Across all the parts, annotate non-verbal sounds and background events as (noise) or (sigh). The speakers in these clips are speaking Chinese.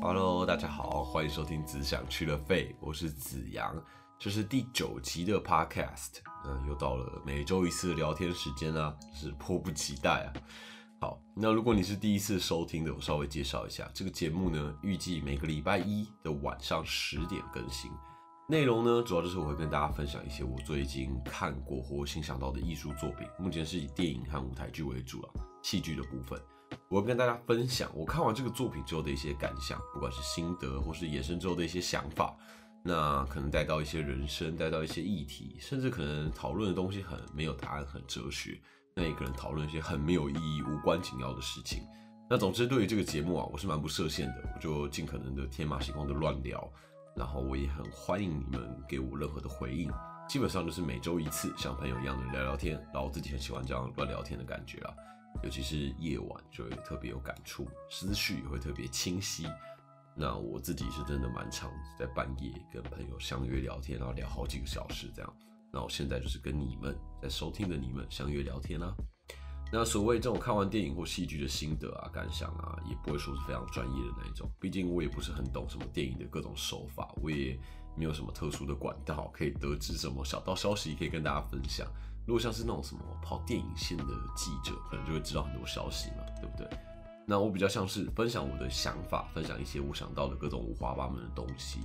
Hello，大家好，欢迎收听只想去了肺，我是子阳，这是第九集的 Podcast，嗯，又到了每周一次的聊天时间啊，是迫不及待啊。好，那如果你是第一次收听的，我稍微介绍一下这个节目呢，预计每个礼拜一的晚上十点更新。内容呢，主要就是我会跟大家分享一些我最近看过或欣赏到的艺术作品，目前是以电影和舞台剧为主啊，戏剧的部分，我会跟大家分享我看完这个作品之后的一些感想，不管是心得或是衍生之后的一些想法，那可能带到一些人生，带到一些议题，甚至可能讨论的东西很没有答案，很哲学，那也可能讨论一些很没有意义、无关紧要的事情。那总之，对于这个节目啊，我是蛮不设限的，我就尽可能的天马行空的乱聊。然后我也很欢迎你们给我任何的回应，基本上就是每周一次，像朋友一样的聊聊天。然后我自己很喜欢这样乱聊天的感觉啊，尤其是夜晚就会特别有感触，思绪也会特别清晰。那我自己是真的蛮常在半夜跟朋友相约聊天，然后聊好几个小时这样。那我现在就是跟你们在收听的你们相约聊天啦。那所谓这种看完电影或戏剧的心得啊、感想啊，也不会说是非常专业的那一种。毕竟我也不是很懂什么电影的各种手法，我也没有什么特殊的管道可以得知什么小道消息可以跟大家分享。如果像是那种什么跑电影线的记者，可能就会知道很多消息嘛，对不对？那我比较像是分享我的想法，分享一些我想到的各种五花八门的东西。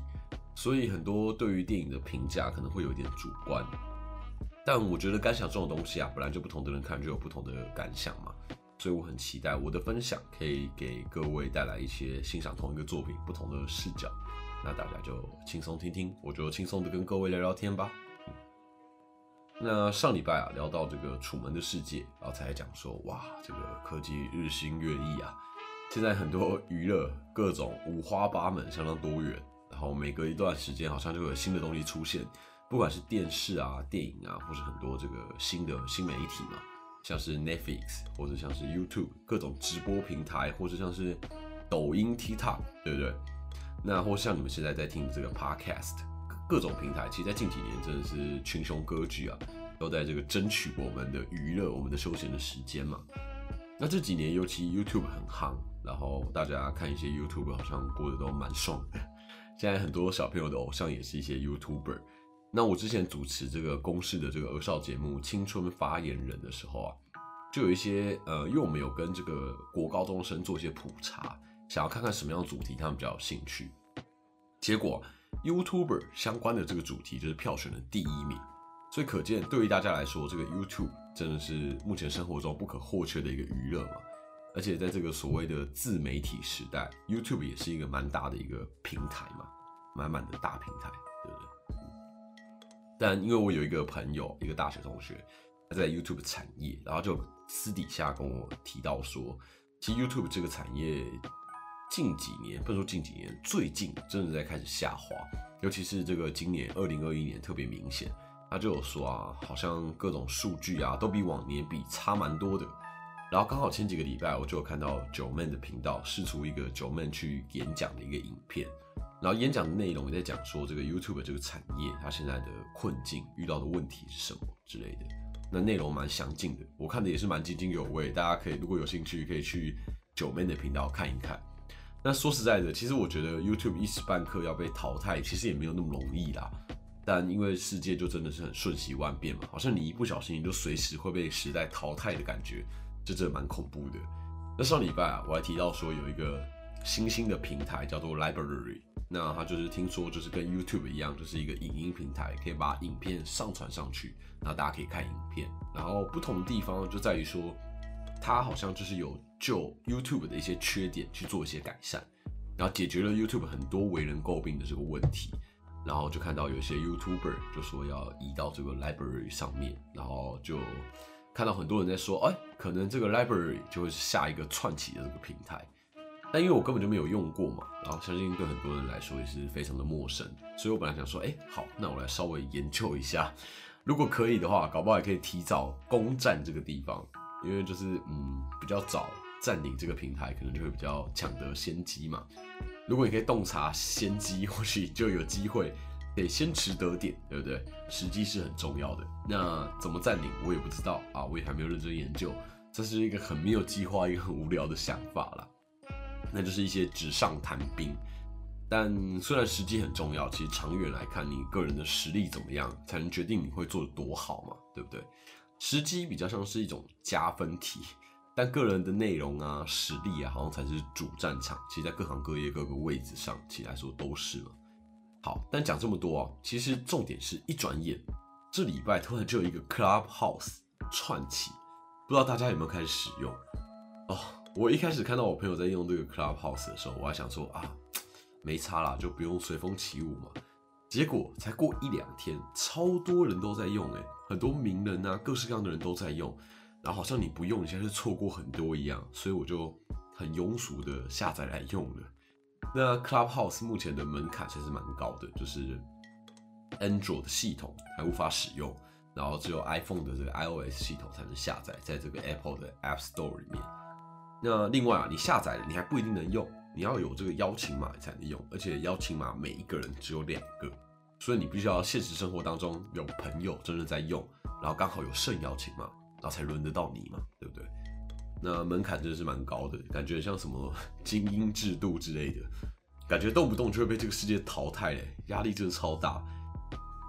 所以很多对于电影的评价可能会有点主观。但我觉得感想这种东西啊，本来就不同的人看就有不同的感想嘛，所以我很期待我的分享可以给各位带来一些欣赏同一个作品不同的视角。那大家就轻松听听，我就轻松的跟各位聊聊天吧。那上礼拜啊聊到这个《楚门的世界》，然后才讲说哇，这个科技日新月异啊，现在很多娱乐各种五花八门，相当多元，然后每隔一段时间好像就有新的东西出现。不管是电视啊、电影啊，或是很多这个新的新媒体嘛，像是 Netflix 或者像是 YouTube 各种直播平台，或者像是抖音、TikTok，对不对？那或像你们现在在听这个 Podcast，各种平台，其实，在近几年真的是群雄割据啊，都在这个争取我们的娱乐、我们的休闲的时间嘛。那这几年，尤其 YouTube 很夯，然后大家看一些 YouTube 好像过得都蛮爽的。(laughs) 现在很多小朋友的偶像也是一些 YouTuber。那我之前主持这个公视的这个儿少节目《青春发言人》的时候啊，就有一些呃，因为我们有跟这个国高中生做一些普查，想要看看什么样的主题他们比较有兴趣。结果 YouTuber 相关的这个主题就是票选的第一名，所以可见对于大家来说，这个 YouTube 真的是目前生活中不可或缺的一个娱乐嘛。而且在这个所谓的自媒体时代，YouTube 也是一个蛮大的一个平台嘛，满满的大平台。对不对但因为我有一个朋友，一个大学同学，他在 YouTube 产业，然后就私底下跟我提到说，其实 YouTube 这个产业近几年，不能说近几年，最近真的在开始下滑，尤其是这个今年二零二一年特别明显。他就有说啊，好像各种数据啊都比往年比差蛮多的。然后刚好前几个礼拜，我就有看到九 man 的频道试出一个九 man 去演讲的一个影片。然后演讲的内容也在讲说这个 YouTube 这个产业它现在的困境遇到的问题是什么之类的，那内容蛮详尽的，我看的也是蛮津津有味，大家可以如果有兴趣可以去九妹的频道看一看。那说实在的，其实我觉得 YouTube 一时半刻要被淘汰，其实也没有那么容易啦。但因为世界就真的是很瞬息万变嘛，好像你一不小心你就随时会被时代淘汰的感觉，这真的蛮恐怖的。那上礼拜啊，我还提到说有一个新兴的平台叫做 Library。那它就是听说就是跟 YouTube 一样，就是一个影音平台，可以把影片上传上去，那大家可以看影片。然后不同的地方就在于说，它好像就是有就 YouTube 的一些缺点去做一些改善，然后解决了 YouTube 很多为人诟病的这个问题。然后就看到有些 YouTuber 就说要移到这个 Library 上面，然后就看到很多人在说，哎，可能这个 Library 就会是下一个串起的这个平台。但因为我根本就没有用过嘛，然后相信对很多人来说也是非常的陌生，所以我本来想说，哎，好，那我来稍微研究一下，如果可以的话，搞不好也可以提早攻占这个地方，因为就是嗯比较早占领这个平台，可能就会比较抢得先机嘛。如果你可以洞察先机，或许就有机会得先持得点，对不对？时机是很重要的。那怎么占领，我也不知道啊，我也还没有认真研究，这是一个很没有计划、一个很无聊的想法了。那就是一些纸上谈兵。但虽然时机很重要，其实长远来看，你个人的实力怎么样，才能决定你会做的多好嘛，对不对？时机比较像是一种加分题，但个人的内容啊、实力啊，好像才是主战场。其实，在各行各业各个位置上，其实来说都是嘛。好，但讲这么多啊，其实重点是一转眼，这礼拜突然就有一个 Clubhouse 串起，不知道大家有没有开始使用？哦，我一开始看到我朋友在用这个 Clubhouse 的时候，我还想说啊。没差啦，就不用随风起舞嘛。结果才过一两天，超多人都在用，哎，很多名人啊，各式各样的人都在用。然后好像你不用，你现在是错过很多一样，所以我就很庸俗的下载来用了。那 Clubhouse 目前的门槛其实蛮高的，就是 Android 的系统还无法使用，然后只有 iPhone 的这个 iOS 系统才能下载，在这个 Apple 的 App Store 里面。那另外啊，你下载了，你还不一定能用。你要有这个邀请码才能用，而且邀请码每一个人只有两个，所以你必须要现实生活当中有朋友真的在用，然后刚好有剩邀请码，然后才轮得到你嘛，对不对？那门槛真的是蛮高的，感觉像什么精英制度之类的，感觉动不动就会被这个世界淘汰嘞，压力真的超大。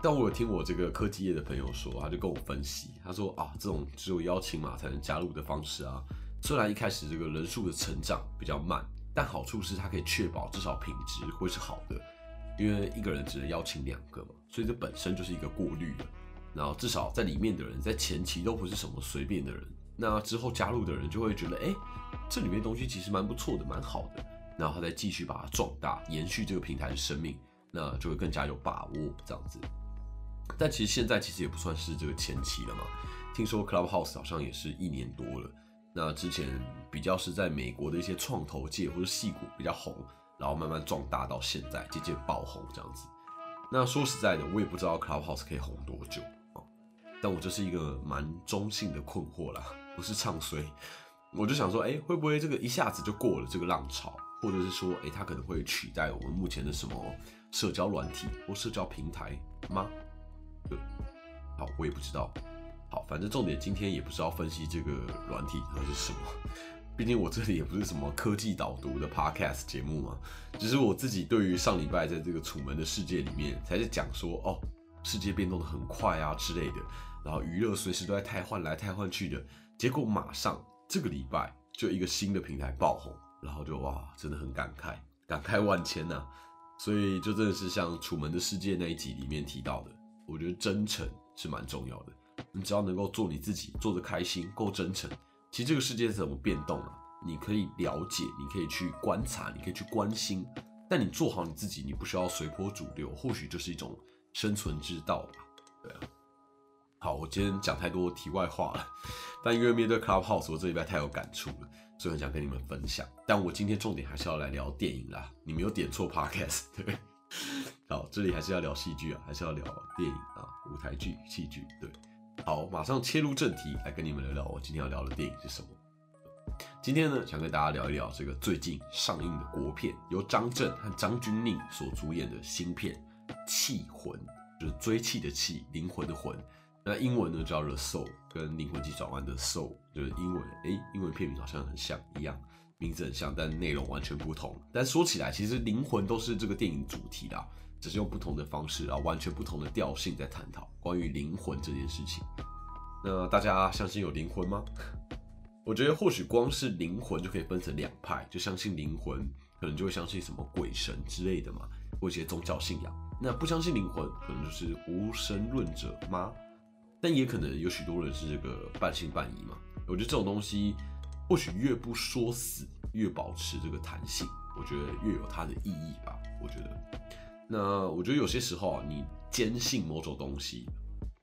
但我有听我这个科技业的朋友说，他就跟我分析，他说啊，这种只有邀请码才能加入的方式啊，虽然一开始这个人数的成长比较慢。但好处是它可以确保至少品质会是好的，因为一个人只能邀请两个嘛，所以这本身就是一个过滤的。然后至少在里面的人在前期都不是什么随便的人，那之后加入的人就会觉得，哎，这里面东西其实蛮不错的，蛮好的。然后他再继续把它壮大，延续这个平台的生命，那就会更加有把握这样子。但其实现在其实也不算是这个前期了嘛，听说 Clubhouse 好像也是一年多了。那之前比较是在美国的一些创投界或者戏骨比较红，然后慢慢壮大到现在渐渐爆红这样子。那说实在的，我也不知道 Clubhouse 可以红多久。但我这是一个蛮中性的困惑啦，不是唱衰。我就想说，哎，会不会这个一下子就过了这个浪潮，或者是说，哎，它可能会取代我们目前的什么社交软体或社交平台吗？对，好，我也不知道。好，反正重点今天也不是要分析这个软体或是什么，(laughs) 毕竟我这里也不是什么科技导读的 podcast 节目嘛，只是我自己对于上礼拜在这个楚门的世界里面，才是讲说哦，世界变动的很快啊之类的，然后娱乐随时都在太换来太换去的，结果马上这个礼拜就一个新的平台爆红，然后就哇，真的很感慨，感慨万千呐，所以就真的是像楚门的世界那一集里面提到的，我觉得真诚是蛮重要的。你只要能够做你自己，做得开心，够真诚，其实这个世界怎么变动啊？你可以了解，你可以去观察，你可以去关心，但你做好你自己，你不需要随波逐流，或许就是一种生存之道吧。对啊。好，我今天讲太多题外话了，但因为面对 Clubhouse，我这礼拜太有感触了，所以很想跟你们分享。但我今天重点还是要来聊电影啦，你没有点错 Podcast，(laughs) 对。好，这里还是要聊戏剧啊，还是要聊电影啊，舞台剧、戏剧，对。好，马上切入正题，来跟你们聊聊我今天要聊的电影是什么。今天呢，想跟大家聊一聊这个最近上映的国片，由张震和张钧甯所主演的新片《气魂》，就是追气的气，灵魂的魂。那英文呢叫《The Soul》，跟《灵魂急转弯》的 Soul，就是英文。哎，英文片名好像很像一样，名字很像，但内容完全不同。但说起来，其实灵魂都是这个电影主题的。只是用不同的方式，然后完全不同的调性在探讨关于灵魂这件事情。那大家相信有灵魂吗？(laughs) 我觉得或许光是灵魂就可以分成两派，就相信灵魂，可能就会相信什么鬼神之类的嘛，或一些宗教信仰。那不相信灵魂，可能就是无神论者吗？但也可能有许多人是这个半信半疑嘛。我觉得这种东西，或许越不说死，越保持这个弹性，我觉得越有它的意义吧。我觉得。那我觉得有些时候啊，你坚信某种东西，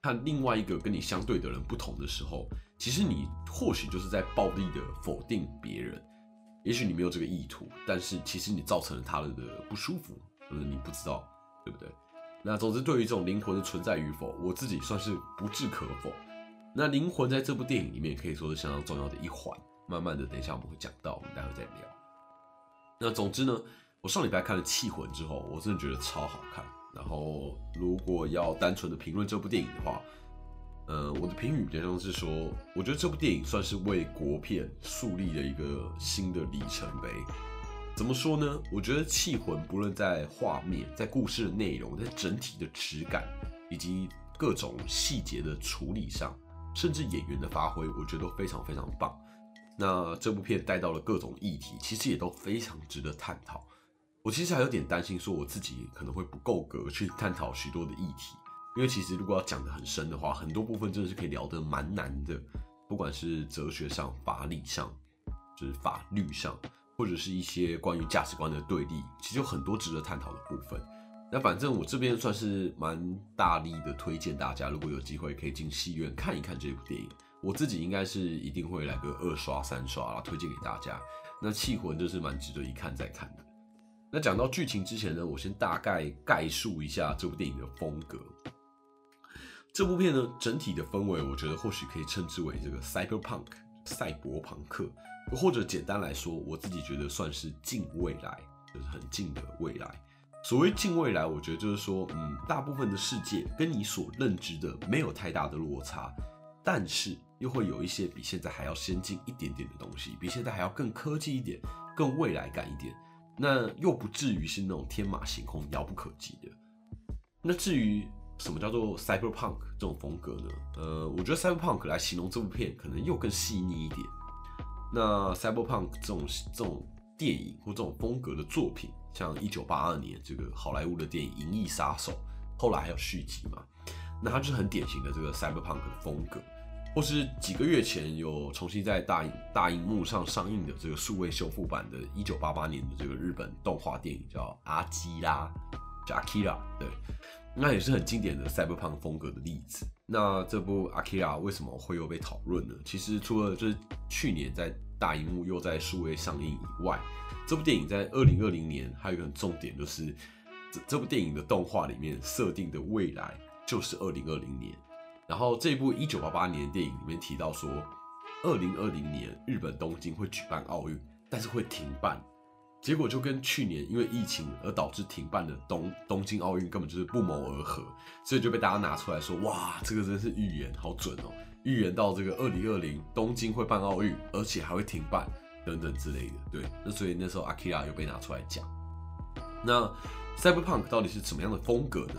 和另外一个跟你相对的人不同的时候，其实你或许就是在暴力的否定别人。也许你没有这个意图，但是其实你造成了他人的不舒服，可能你不知道，对不对？那总之，对于这种灵魂的存在与否，我自己算是不置可否。那灵魂在这部电影里面可以说是相当重要的一环。慢慢的，等一下我们会讲到，我们待会再聊。那总之呢？我上礼拜看了《气魂》之后，我真的觉得超好看。然后，如果要单纯的评论这部电影的话，呃，我的评语比较像是说，我觉得这部电影算是为国片树立了一个新的里程碑。怎么说呢？我觉得《气魂》不论在画面、在故事的内容、在整体的质感以及各种细节的处理上，甚至演员的发挥，我觉得都非常非常棒。那这部片带到了各种议题，其实也都非常值得探讨。我其实还有点担心，说我自己可能会不够格去探讨许多的议题，因为其实如果要讲得很深的话，很多部分真的是可以聊得蛮难的，不管是哲学上、法理上，就是法律上，或者是一些关于价值观的对立，其实有很多值得探讨的部分。那反正我这边算是蛮大力的推荐大家，如果有机会可以进戏院看一看这部电影。我自己应该是一定会来个二刷三刷啦，推荐给大家。那《气魂》就是蛮值得一看再看的。那讲到剧情之前呢，我先大概概述一下这部电影的风格。这部片呢，整体的氛围，我觉得或许可以称之为这个 cyberpunk 赛博朋克，或者简单来说，我自己觉得算是近未来，就是很近的未来。所谓近未来，我觉得就是说，嗯，大部分的世界跟你所认知的没有太大的落差，但是又会有一些比现在还要先进一点点的东西，比现在还要更科技一点、更未来感一点。那又不至于是那种天马行空、遥不可及的。那至于什么叫做 cyberpunk 这种风格呢？呃，我觉得 cyberpunk 来形容这部片可能又更细腻一点。那 cyberpunk 这种这种电影或这种风格的作品。像一九八二年这个好莱坞的电影《银翼杀手》，后来还有续集嘛？那它就是很典型的这个 cyberpunk 的风格，或是几个月前有重新在大大荧幕上上映的这个数位修复版的一九八八年的这个日本动画电影叫《阿基拉》，叫 Akira，对，那也是很经典的 cyberpunk 风格的例子。那这部 Akira 为什么会又被讨论呢？其实除了就是去年在大荧幕又在数位上映以外，这部电影在二零二零年还有一个很重点，就是这这部电影的动画里面设定的未来就是二零二零年。然后这部一九八八年的电影里面提到说，二零二零年日本东京会举办奥运，但是会停办。结果就跟去年因为疫情而导致停办的东东京奥运根本就是不谋而合，所以就被大家拿出来说，哇，这个真是预言好准哦。预言到这个二零二零东京会办奥运，而且还会停办等等之类的。对，那所以那时候阿基拉又被拿出来讲。那 Cyberpunk 到底是什么样的风格呢？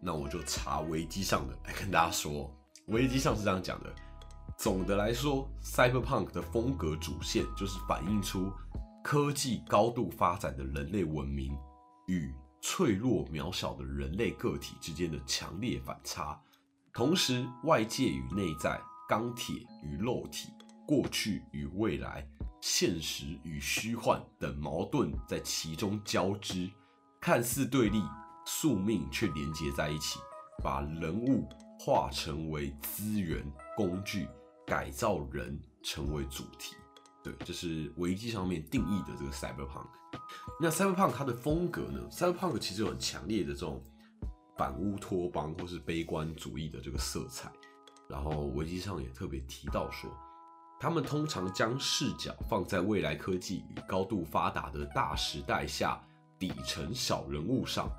那我就查维基上的来跟大家说。维基上是这样讲的：总的来说，Cyberpunk 的风格主线就是反映出科技高度发展的人类文明与脆弱渺小的人类个体之间的强烈反差。同时，外界与内在、钢铁与肉体、过去与未来、现实与虚幻等矛盾在其中交织，看似对立，宿命却连接在一起，把人物化成为资源工具，改造人成为主题。对，这是维基上面定义的这个 cyberpunk。那 cyberpunk 它的风格呢？cyberpunk 其实有很强烈的这种。反乌托邦或是悲观主义的这个色彩，然后维基上也特别提到说，他们通常将视角放在未来科技与高度发达的大时代下底层小人物上，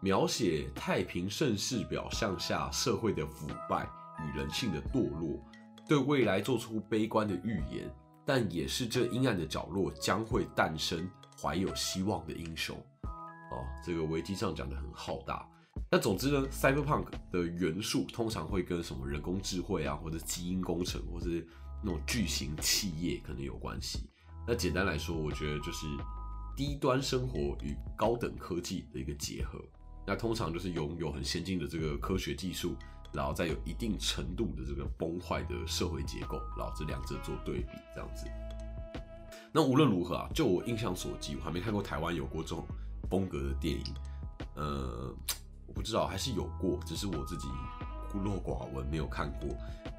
描写太平盛世表象下社会的腐败与人性的堕落，对未来做出悲观的预言，但也是这阴暗的角落将会诞生怀有希望的英雄。哦，这个维基上讲的很浩大。那总之呢，cyberpunk 的元素通常会跟什么人工智慧啊，或者基因工程，或是那种巨型企业可能有关系。那简单来说，我觉得就是低端生活与高等科技的一个结合。那通常就是拥有很先进的这个科学技术，然后再有一定程度的这个崩坏的社会结构，然后这两者做对比，这样子。那无论如何啊，就我印象所及，我还没看过台湾有过这种风格的电影，呃。我不知道还是有过，只是我自己孤陋寡闻，没有看过。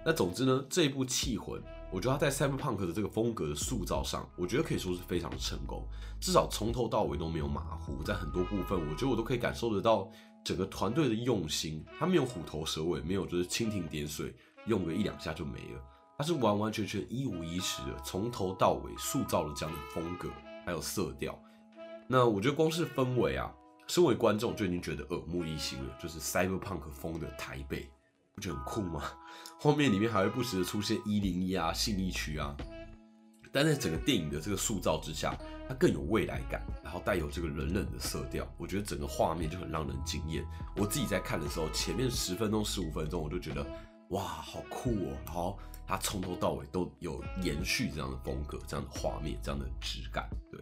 那总之呢，这一部《气魂》，我觉得它在 Cyberpunk 的这个风格的塑造上，我觉得可以说是非常成功。至少从头到尾都没有马虎，在很多部分，我觉得我都可以感受得到整个团队的用心。他没有虎头蛇尾，没有就是蜻蜓点水，用个一两下就没了。他是完完全全一五一十的，从头到尾塑造了这样的风格，还有色调。那我觉得光是氛围啊。身为观众就已经觉得耳目一新了，就是 cyberpunk 风的台北，不觉得很酷吗？(laughs) 画面里面还会不时的出现一零一啊、信义区啊，但在整个电影的这个塑造之下，它更有未来感，然后带有这个冷冷的色调，我觉得整个画面就很让人惊艳。我自己在看的时候，前面十分钟、十五分钟，我就觉得哇，好酷哦！然后它从头到尾都有延续这样的风格、这样的画面、这样的质感。对，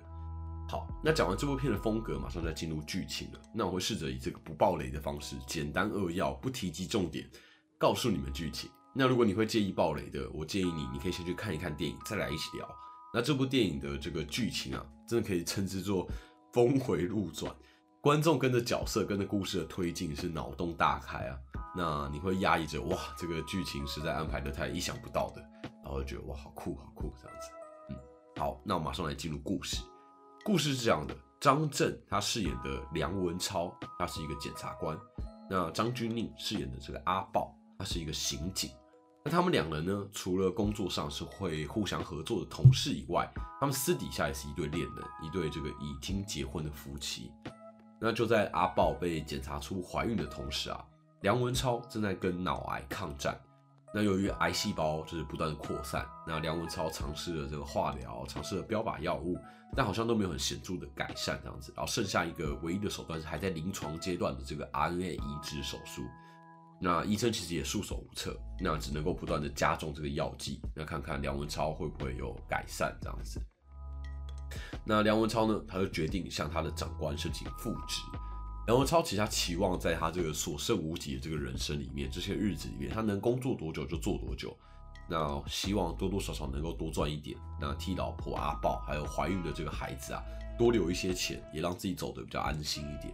好，那讲完这部片的风格，马上就要进入剧情了。那我会试着以这个不爆雷的方式，简单扼要、不提及重点，告诉你们剧情。那如果你会介意暴雷的，我建议你，你可以先去看一看电影，再来一起聊。那这部电影的这个剧情啊，真的可以称之作峰回路转，观众跟着角色、跟着故事的推进是脑洞大开啊。那你会压抑着，哇，这个剧情实在安排的太意想不到的，然后觉得哇，好酷，好酷这样子。嗯，好，那我马上来进入故事。故事是这样的：张震他饰演的梁文超，他是一个检察官；那张钧甯饰演的这个阿豹，他是一个刑警。那他们两人呢？除了工作上是会互相合作的同事以外，他们私底下也是一对恋人，一对这个已经结婚的夫妻。那就在阿豹被检查出怀孕的同时啊，梁文超正在跟脑癌抗战。那由于癌细胞就是不断的扩散，那梁文超尝试了这个化疗，尝试了标靶药物，但好像都没有很显著的改善这样子。然后剩下一个唯一的手段是还在临床阶段的这个 RNA 移植手术。那医生其实也束手无策，那只能够不断的加重这个药剂，那看看梁文超会不会有改善这样子。那梁文超呢，他就决定向他的长官申请复职。梁文超其实他期望在他这个所剩无几的这个人生里面，这些日子里面，他能工作多久就做多久。那希望多多少少能够多赚一点，那替老婆阿豹还有怀孕的这个孩子啊，多留一些钱，也让自己走得比较安心一点。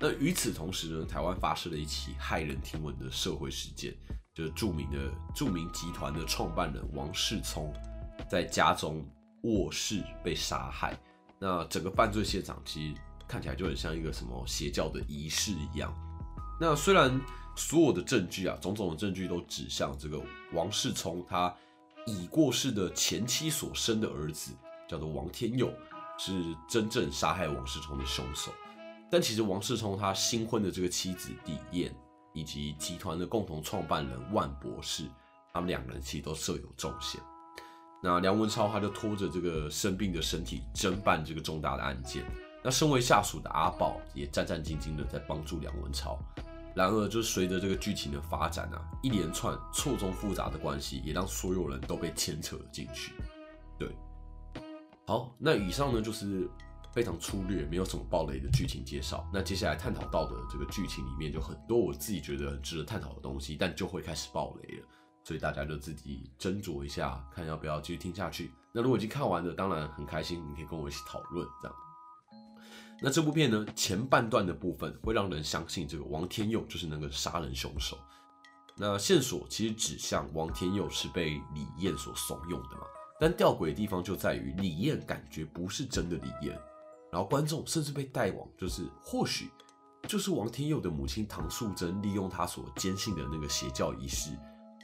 那与此同时呢，台湾发生了一起骇人听闻的社会事件，就是著名的著名集团的创办人王世聪在家中卧室被杀害。那整个犯罪现场其实看起来就很像一个什么邪教的仪式一样。那虽然所有的证据啊，种种的证据都指向这个王世聪他已过世的前妻所生的儿子叫做王天佑是真正杀害王世聪的凶手。但其实王世聪他新婚的这个妻子李燕，以及集团的共同创办人万博士，他们两个人其实都设有重嫌。那梁文超他就拖着这个生病的身体侦办这个重大的案件。那身为下属的阿宝也战战兢兢的在帮助梁文超。然而，就随着这个剧情的发展啊，一连串错综复杂的关系也让所有人都被牵扯了进去。对，好，那以上呢就是。非常粗略，没有什么暴雷的剧情介绍。那接下来探讨到的这个剧情里面，就很多我自己觉得很值得探讨的东西，但就会开始暴雷了。所以大家就自己斟酌一下，看要不要继续听下去。那如果已经看完了，当然很开心，你可以跟我一起讨论这样。那这部片呢，前半段的部分会让人相信这个王天佑就是那个杀人凶手。那线索其实指向王天佑是被李艳所怂恿的嘛？但吊诡的地方就在于李艳感觉不是真的李艳。然后观众甚至被带往，就是或许就是王天佑的母亲唐素贞利用他所坚信的那个邪教仪式，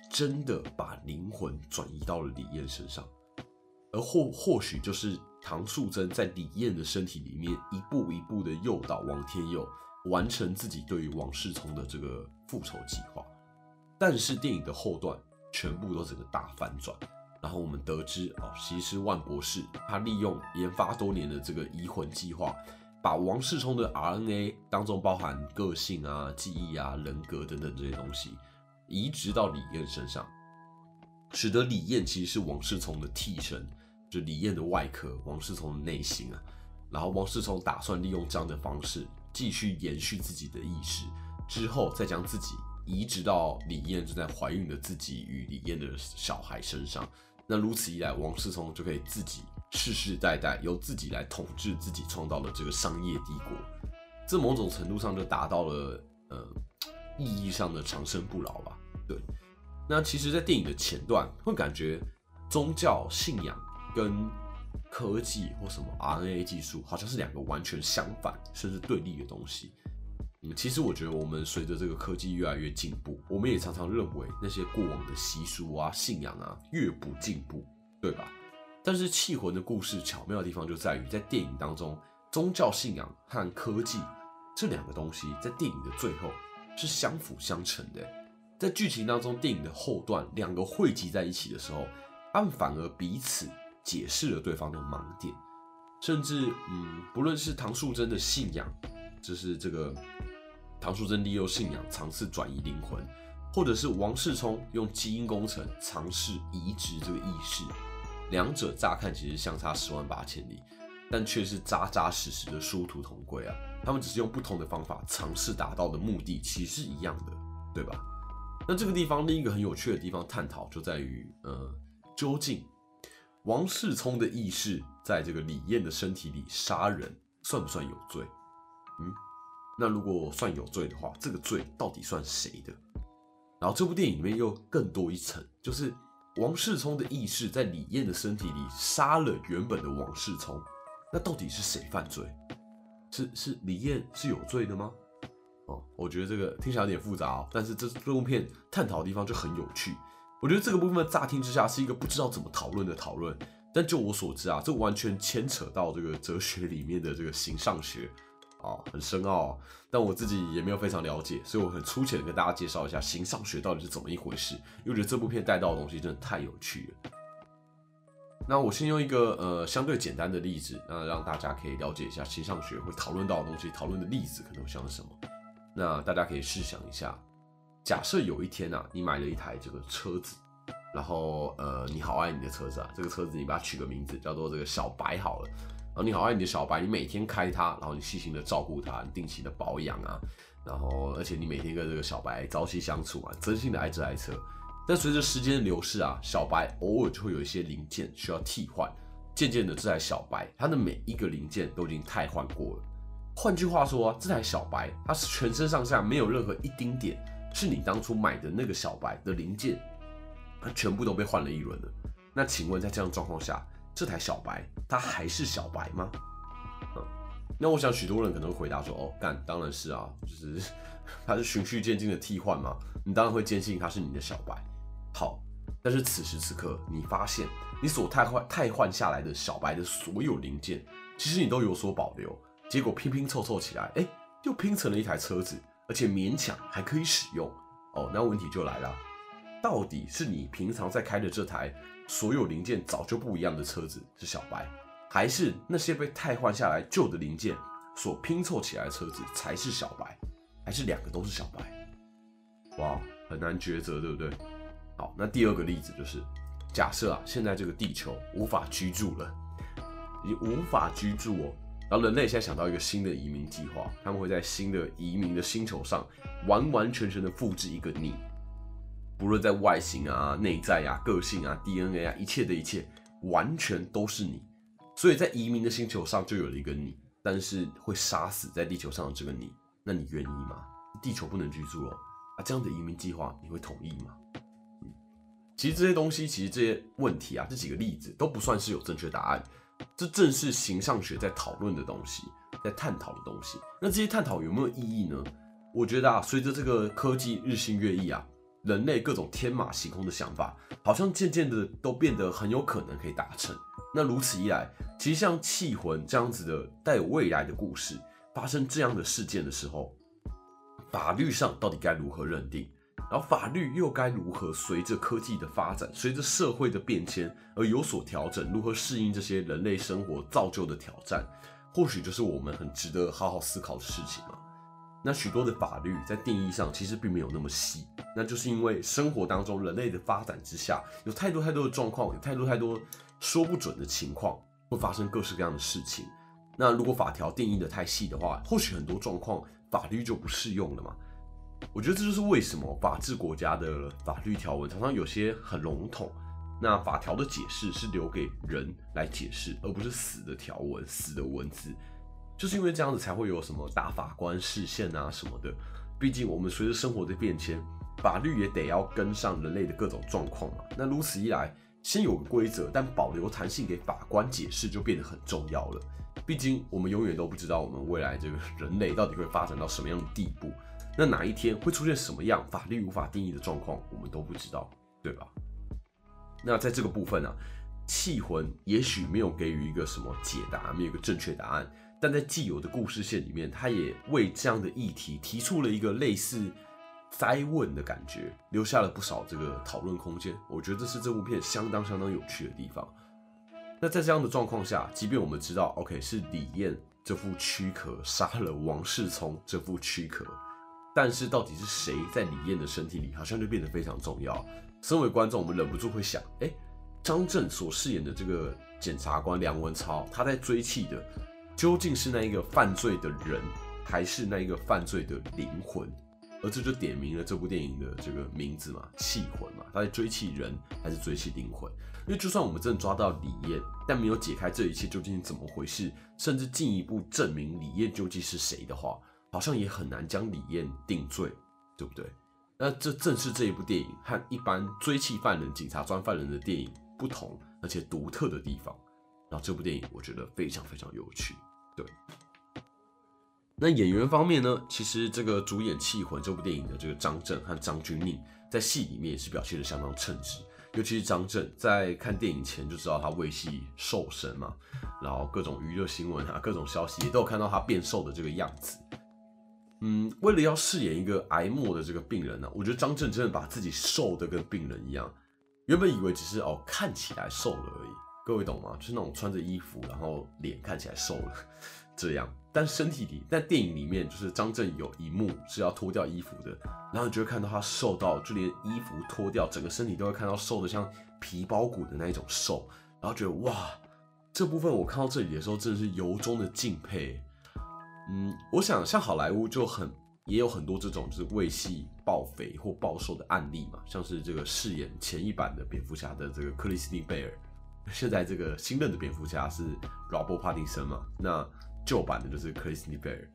真的把灵魂转移到了李艳身上，而或或许就是唐素贞在李艳的身体里面一步一步的诱导王天佑完成自己对于王世聪的这个复仇计划。但是电影的后段全部都是个大反转。然后我们得知，哦，其实万博士他利用研发多年的这个移魂计划，把王世聪的 RNA 当中包含个性啊、记忆啊、人格等等这些东西，移植到李艳身上，使得李艳其实是王世聪的替身，就李艳的外壳，王世聪的内心啊。然后王世聪打算利用这样的方式继续延续自己的意识，之后再将自己移植到李艳正在怀孕的自己与李艳的小孩身上。那如此一来，王世聪就可以自己世世代代由自己来统治自己创造的这个商业帝国，这某种程度上就达到了呃意义上的长生不老吧。对，那其实，在电影的前段会感觉宗教信仰跟科技或什么 RNA 技术好像是两个完全相反甚至对立的东西。嗯，其实我觉得我们随着这个科技越来越进步，我们也常常认为那些过往的习俗啊、信仰啊越不进步，对吧？但是《气魂》的故事巧妙的地方就在于，在电影当中，宗教信仰和科技这两个东西在电影的最后是相辅相成的。在剧情当中，电影的后段两个汇集在一起的时候，他们反而彼此解释了对方的盲点，甚至嗯，不论是唐素贞的信仰，就是这个唐素贞利用信仰尝试转移灵魂，或者是王世充用基因工程尝试移植这个意识，两者乍看其实相差十万八千里，但却是扎扎实实的殊途同归啊！他们只是用不同的方法尝试达到的目的，其实是一样的，对吧？那这个地方另一个很有趣的地方探讨就在于，呃，究竟王世充的意识在这个李艳的身体里杀人算不算有罪？嗯，那如果算有罪的话，这个罪到底算谁的？然后这部电影里面又更多一层，就是王世聪的意识在李艳的身体里杀了原本的王世聪，那到底是谁犯罪？是是李艳是有罪的吗？哦我觉得这个听起来有点复杂哦，但是这这部片探讨的地方就很有趣。我觉得这个部分乍听之下是一个不知道怎么讨论的讨论，但就我所知啊，这完全牵扯到这个哲学里面的这个形上学啊，很深奥。但我自己也没有非常了解，所以我很粗浅的跟大家介绍一下形上学到底是怎么一回事。因为我觉得这部片带到的东西真的太有趣了。那我先用一个呃相对简单的例子，那让大家可以了解一下形上学会讨论到的东西，讨论的例子可能会像是什么。那大家可以试想一下，假设有一天啊，你买了一台这个车子，然后呃，你好爱你的车子啊，这个车子你把它取个名字叫做这个小白好了，然后你好爱你的小白，你每天开它，然后你细心的照顾它，你定期的保养啊，然后而且你每天跟这个小白朝夕相处啊，真心的爱这台车。但随着时间的流逝啊，小白偶尔就会有一些零件需要替换，渐渐的这台小白它的每一个零件都已经汰换过了。换句话说，这台小白它是全身上下没有任何一丁点是你当初买的那个小白的零件，它全部都被换了一轮了。那请问在这样状况下，这台小白它还是小白吗？嗯，那我想许多人可能会回答说：“哦，干，当然是啊，就是 (laughs) 它是循序渐进的替换嘛，你当然会坚信它是你的小白。”好，但是此时此刻，你发现你所汰换汰换下来的小白的所有零件，其实你都有所保留。结果拼拼凑凑起来，哎，又拼成了一台车子，而且勉强还可以使用。哦，那问题就来了，到底是你平常在开的这台所有零件早就不一样的车子是小白，还是那些被汰换下来旧的零件所拼凑起来的车子才是小白，还是两个都是小白？哇，很难抉择，对不对？好，那第二个例子就是，假设啊，现在这个地球无法居住了，你无法居住哦。然后人类现在想到一个新的移民计划，他们会在新的移民的星球上完完全全的复制一个你，不论在外形啊、内在啊、个性啊、DNA 啊，一切的一切完全都是你。所以在移民的星球上就有了一个你，但是会杀死在地球上的这个你。那你愿意吗？地球不能居住了啊，这样的移民计划你会同意吗？嗯，其实这些东西，其实这些问题啊，这几个例子都不算是有正确答案。这正是形象学在讨论的东西，在探讨的东西。那这些探讨有没有意义呢？我觉得啊，随着这个科技日新月异啊，人类各种天马行空的想法，好像渐渐的都变得很有可能可以达成。那如此一来，其实像《气魂》这样子的带有未来的故事，发生这样的事件的时候，法律上到底该如何认定？然后法律又该如何随着科技的发展，随着社会的变迁而有所调整？如何适应这些人类生活造就的挑战？或许就是我们很值得好好思考的事情了。那许多的法律在定义上其实并没有那么细，那就是因为生活当中人类的发展之下，有太多太多的状况，有太多太多说不准的情况，会发生各式各样的事情。那如果法条定义的太细的话，或许很多状况法律就不适用了嘛。我觉得这就是为什么法治国家的法律条文常常有些很笼统。那法条的解释是留给人来解释，而不是死的条文、死的文字。就是因为这样子才会有什么大法官视线啊什么的。毕竟我们随着生活的变迁，法律也得要跟上人类的各种状况嘛。那如此一来，先有个规则，但保留弹性给法官解释就变得很重要了。毕竟我们永远都不知道我们未来这个人类到底会发展到什么样的地步。那哪一天会出现什么样法律无法定义的状况，我们都不知道，对吧？那在这个部分呢，气魂也许没有给予一个什么解答，没有一个正确答案，但在既有的故事线里面，他也为这样的议题提出了一个类似灾问的感觉，留下了不少这个讨论空间。我觉得这是这部片相当相当有趣的地方。那在这样的状况下，即便我们知道，OK 是李艳这副躯壳杀了王世聪这副躯壳，但是到底是谁在李艳的身体里，好像就变得非常重要。身为观众，我们忍不住会想，哎，张震所饰演的这个检察官梁文超，他在追气的究竟是那一个犯罪的人，还是那一个犯罪的灵魂？而这就点明了这部电影的这个名字嘛，气魂嘛，他在追气人还是追气灵魂？因为就算我们真的抓到李艳，但没有解开这一切究竟是怎么回事，甚至进一步证明李艳究竟是谁的话，好像也很难将李艳定罪，对不对？那这正是这一部电影和一般追气犯人、警察抓犯人的电影不同而且独特的地方。然后这部电影我觉得非常非常有趣，对。那演员方面呢？其实这个主演《气魂》这部电影的这个张震和张钧甯，在戏里面也是表现的相当称职。尤其是张震，在看电影前就知道他为戏瘦身嘛，然后各种娱乐新闻啊，各种消息也都有看到他变瘦的这个样子。嗯，为了要饰演一个癌末的这个病人呢，我觉得张震真的把自己瘦的跟病人一样。原本以为只是哦看起来瘦了而已，各位懂吗？就是那种穿着衣服，然后脸看起来瘦了 (laughs) 这样。但身体里，在电影里面，就是张震有一幕是要脱掉衣服的，然后你就会看到他瘦到，就连衣服脱掉，整个身体都会看到瘦的像皮包骨的那一种瘦，然后觉得哇，这部分我看到这里的时候，真的是由衷的敬佩。嗯，我想像好莱坞就很也有很多这种就是为戏暴肥或暴瘦的案例嘛，像是这个饰演前一版的蝙蝠侠的这个克里斯汀贝尔，现在这个新任的蝙蝠侠是 Robert Pattinson 嘛，那。旧版的就是克里斯蒂贝尔，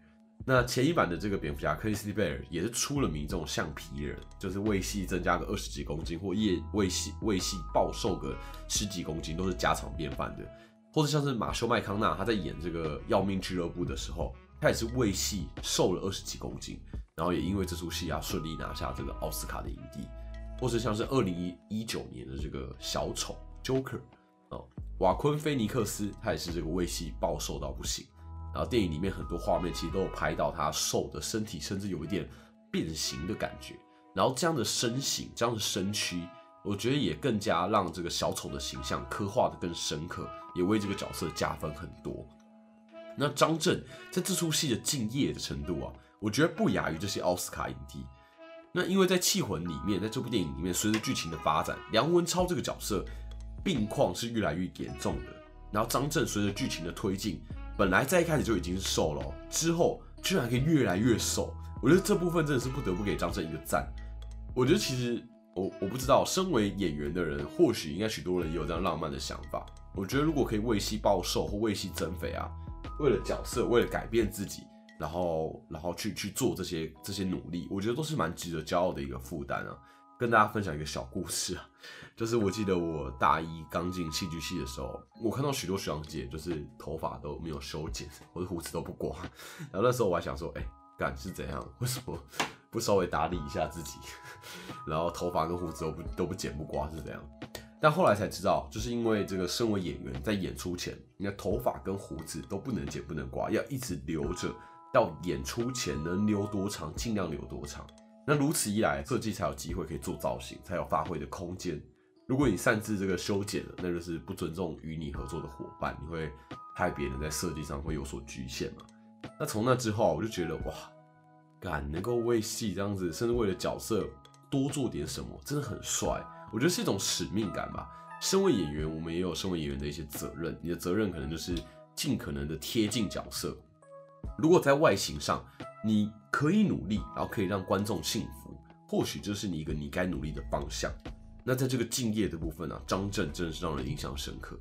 那前一版的这个蝙蝠侠克里斯蒂贝尔也是出了名这种橡皮人，就是胃细增加个二十几公斤，或夜胃细胃细暴瘦个十几公斤都是家常便饭的。或者像是马修麦康纳他在演这个要命俱乐部的时候，他也是胃细瘦了二十几公斤，然后也因为这出戏啊顺利拿下这个奥斯卡的影帝。或者像是二零一一九年的这个小丑 Joker 瓦昆菲尼克斯他也是这个胃细暴瘦到不行。然后电影里面很多画面其实都有拍到他瘦的身体，甚至有一点变形的感觉。然后这样的身形、这样的身躯，我觉得也更加让这个小丑的形象刻画的更深刻，也为这个角色加分很多。那张震在这出戏的敬业的程度啊，我觉得不亚于这些奥斯卡影帝。那因为在《气魂》里面，在这部电影里面，随着剧情的发展，梁文超这个角色病况是越来越严重的。然后张震随着剧情的推进。本来在一开始就已经瘦了，之后居然可以越来越瘦，我觉得这部分真的是不得不给张震一个赞。我觉得其实我我不知道，身为演员的人，或许应该许多人也有这样浪漫的想法。我觉得如果可以为戏暴瘦或为戏增肥啊，为了角色，为了改变自己，然后然后去去做这些这些努力，我觉得都是蛮值得骄傲的一个负担啊。跟大家分享一个小故事啊，就是我记得我大一刚进戏剧系的时候，我看到许多学长姐就是头发都没有修剪，或者胡子都不刮，(laughs) 然后那时候我还想说，哎，干是怎样？为什么不稍微打理一下自己？(laughs) 然后头发跟胡子都不都不剪不刮是怎样？但后来才知道，就是因为这个身为演员，在演出前，你的头发跟胡子都不能剪不能刮，要一直留着，到演出前能留多长尽量留多长。那如此一来，设计才有机会可以做造型，才有发挥的空间。如果你擅自这个修剪了，那就是不尊重与你合作的伙伴，你会害别人在设计上会有所局限嘛？那从那之后，我就觉得哇，敢能够为戏这样子，甚至为了角色多做点什么，真的很帅。我觉得是一种使命感吧。身为演员，我们也有身为演员的一些责任。你的责任可能就是尽可能的贴近角色。如果在外形上，你可以努力，然后可以让观众幸福，或许这是你一个你该努力的方向。那在这个敬业的部分呢，张震真的是让人印象深刻。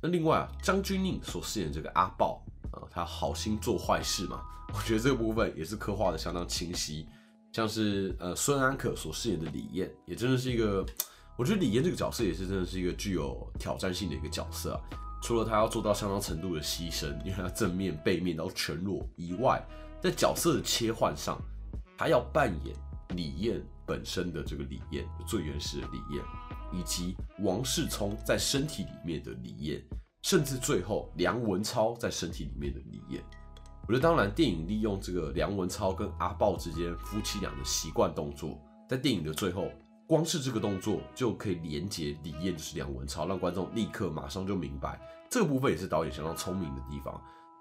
那另外啊，张钧甯所饰演这个阿豹啊，他好心做坏事嘛，(laughs) 我觉得这个部分也是刻画的相当清晰。像是呃孙安可所饰演的李艳，也真的是一个，我觉得李艳这个角色也是真的是一个具有挑战性的一个角色啊。除了他要做到相当程度的牺牲，因为他正面、背面都全裸以外。在角色的切换上，他要扮演李艳本身的这个李艳，最原始的李艳，以及王世聪在身体里面的李艳，甚至最后梁文超在身体里面的李艳。我觉得，当然，电影利用这个梁文超跟阿豹之间夫妻俩的习惯动作，在电影的最后，光是这个动作就可以连接李艳就是梁文超，让观众立刻马上就明白。这个部分也是导演相当聪明的地方。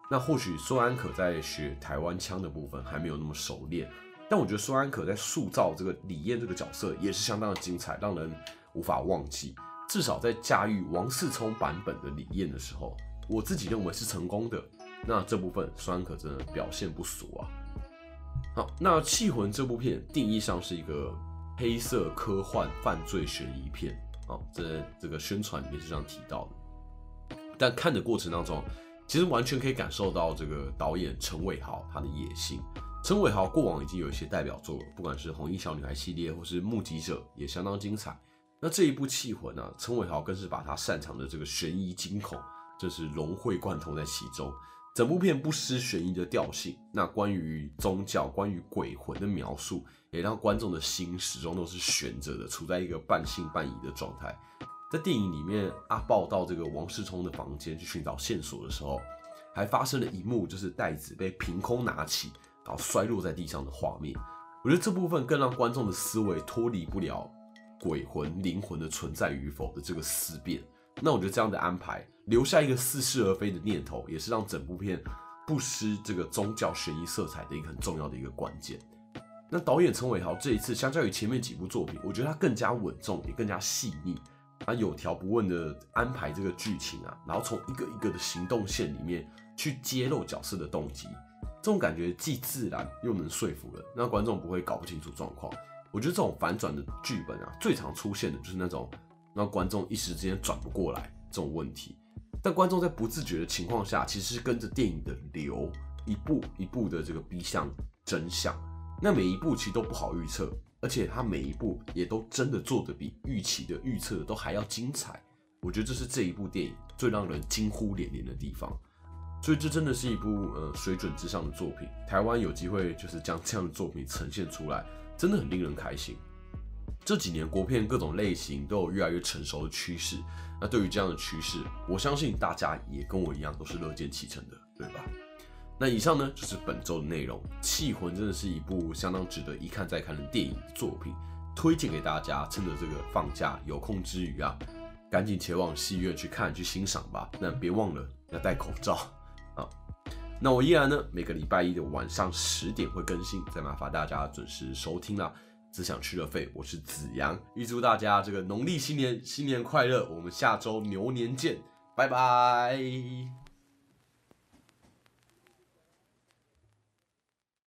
那或许孙安可在学台湾腔的部分还没有那么熟练，但我觉得孙安可在塑造这个李艳这个角色也是相当的精彩，让人无法忘记。至少在驾驭王世聪版本的李艳的时候，我自己认为是成功的。那这部分孙安可真的表现不俗啊。好，那《气魂》这部片定义上是一个黑色科幻犯罪悬疑片，哦，这这个宣传里面是这样提到的。但看的过程当中，其实完全可以感受到这个导演陈伟豪他的野心。陈伟豪过往已经有一些代表作，不管是红衣小女孩系列，或是目击者，也相当精彩。那这一部《气魂》呢，陈伟豪更是把他擅长的这个悬疑惊恐，这是融会贯通在其中。整部片不失悬疑的调性，那关于宗教、关于鬼魂的描述，也让观众的心始终都是悬着的，处在一个半信半疑的状态。在电影里面，阿豹到这个王世聪的房间去寻找线索的时候，还发生了一幕，就是袋子被凭空拿起，然后摔落在地上的画面。我觉得这部分更让观众的思维脱离不了鬼魂、灵魂的存在与否的这个思辨。那我觉得这样的安排，留下一个似是而非的念头，也是让整部片不失这个宗教悬疑色彩的一个很重要的一个关键。那导演陈伟豪这一次，相较于前面几部作品，我觉得他更加稳重，也更加细腻，他有条不紊的安排这个剧情啊，然后从一个一个的行动线里面去揭露角色的动机，这种感觉既自然又能说服人，让观众不会搞不清楚状况。我觉得这种反转的剧本啊，最常出现的就是那种。让观众一时之间转不过来这种问题，但观众在不自觉的情况下，其实是跟着电影的流，一步一步的这个逼向真相。那每一步其实都不好预测，而且他每一步也都真的做的比预期的预测都还要精彩。我觉得这是这一部电影最让人惊呼连连的地方。所以这真的是一部呃水准之上的作品。台湾有机会就是将这样的作品呈现出来，真的很令人开心。这几年国片各种类型都有越来越成熟的趋势，那对于这样的趋势，我相信大家也跟我一样都是乐见其成的，对吧？那以上呢就是本周的内容，《气魂》真的是一部相当值得一看再看的电影作品，推荐给大家，趁着这个放假有空之余啊，赶紧前往戏院去看去欣赏吧。那别忘了要戴口罩啊。那我依然呢每个礼拜一的晚上十点会更新，再麻烦大家准时收听啦。只想吃了肺，我是子阳，预祝大家这个农历新年新年快乐！我们下周牛年见，拜拜。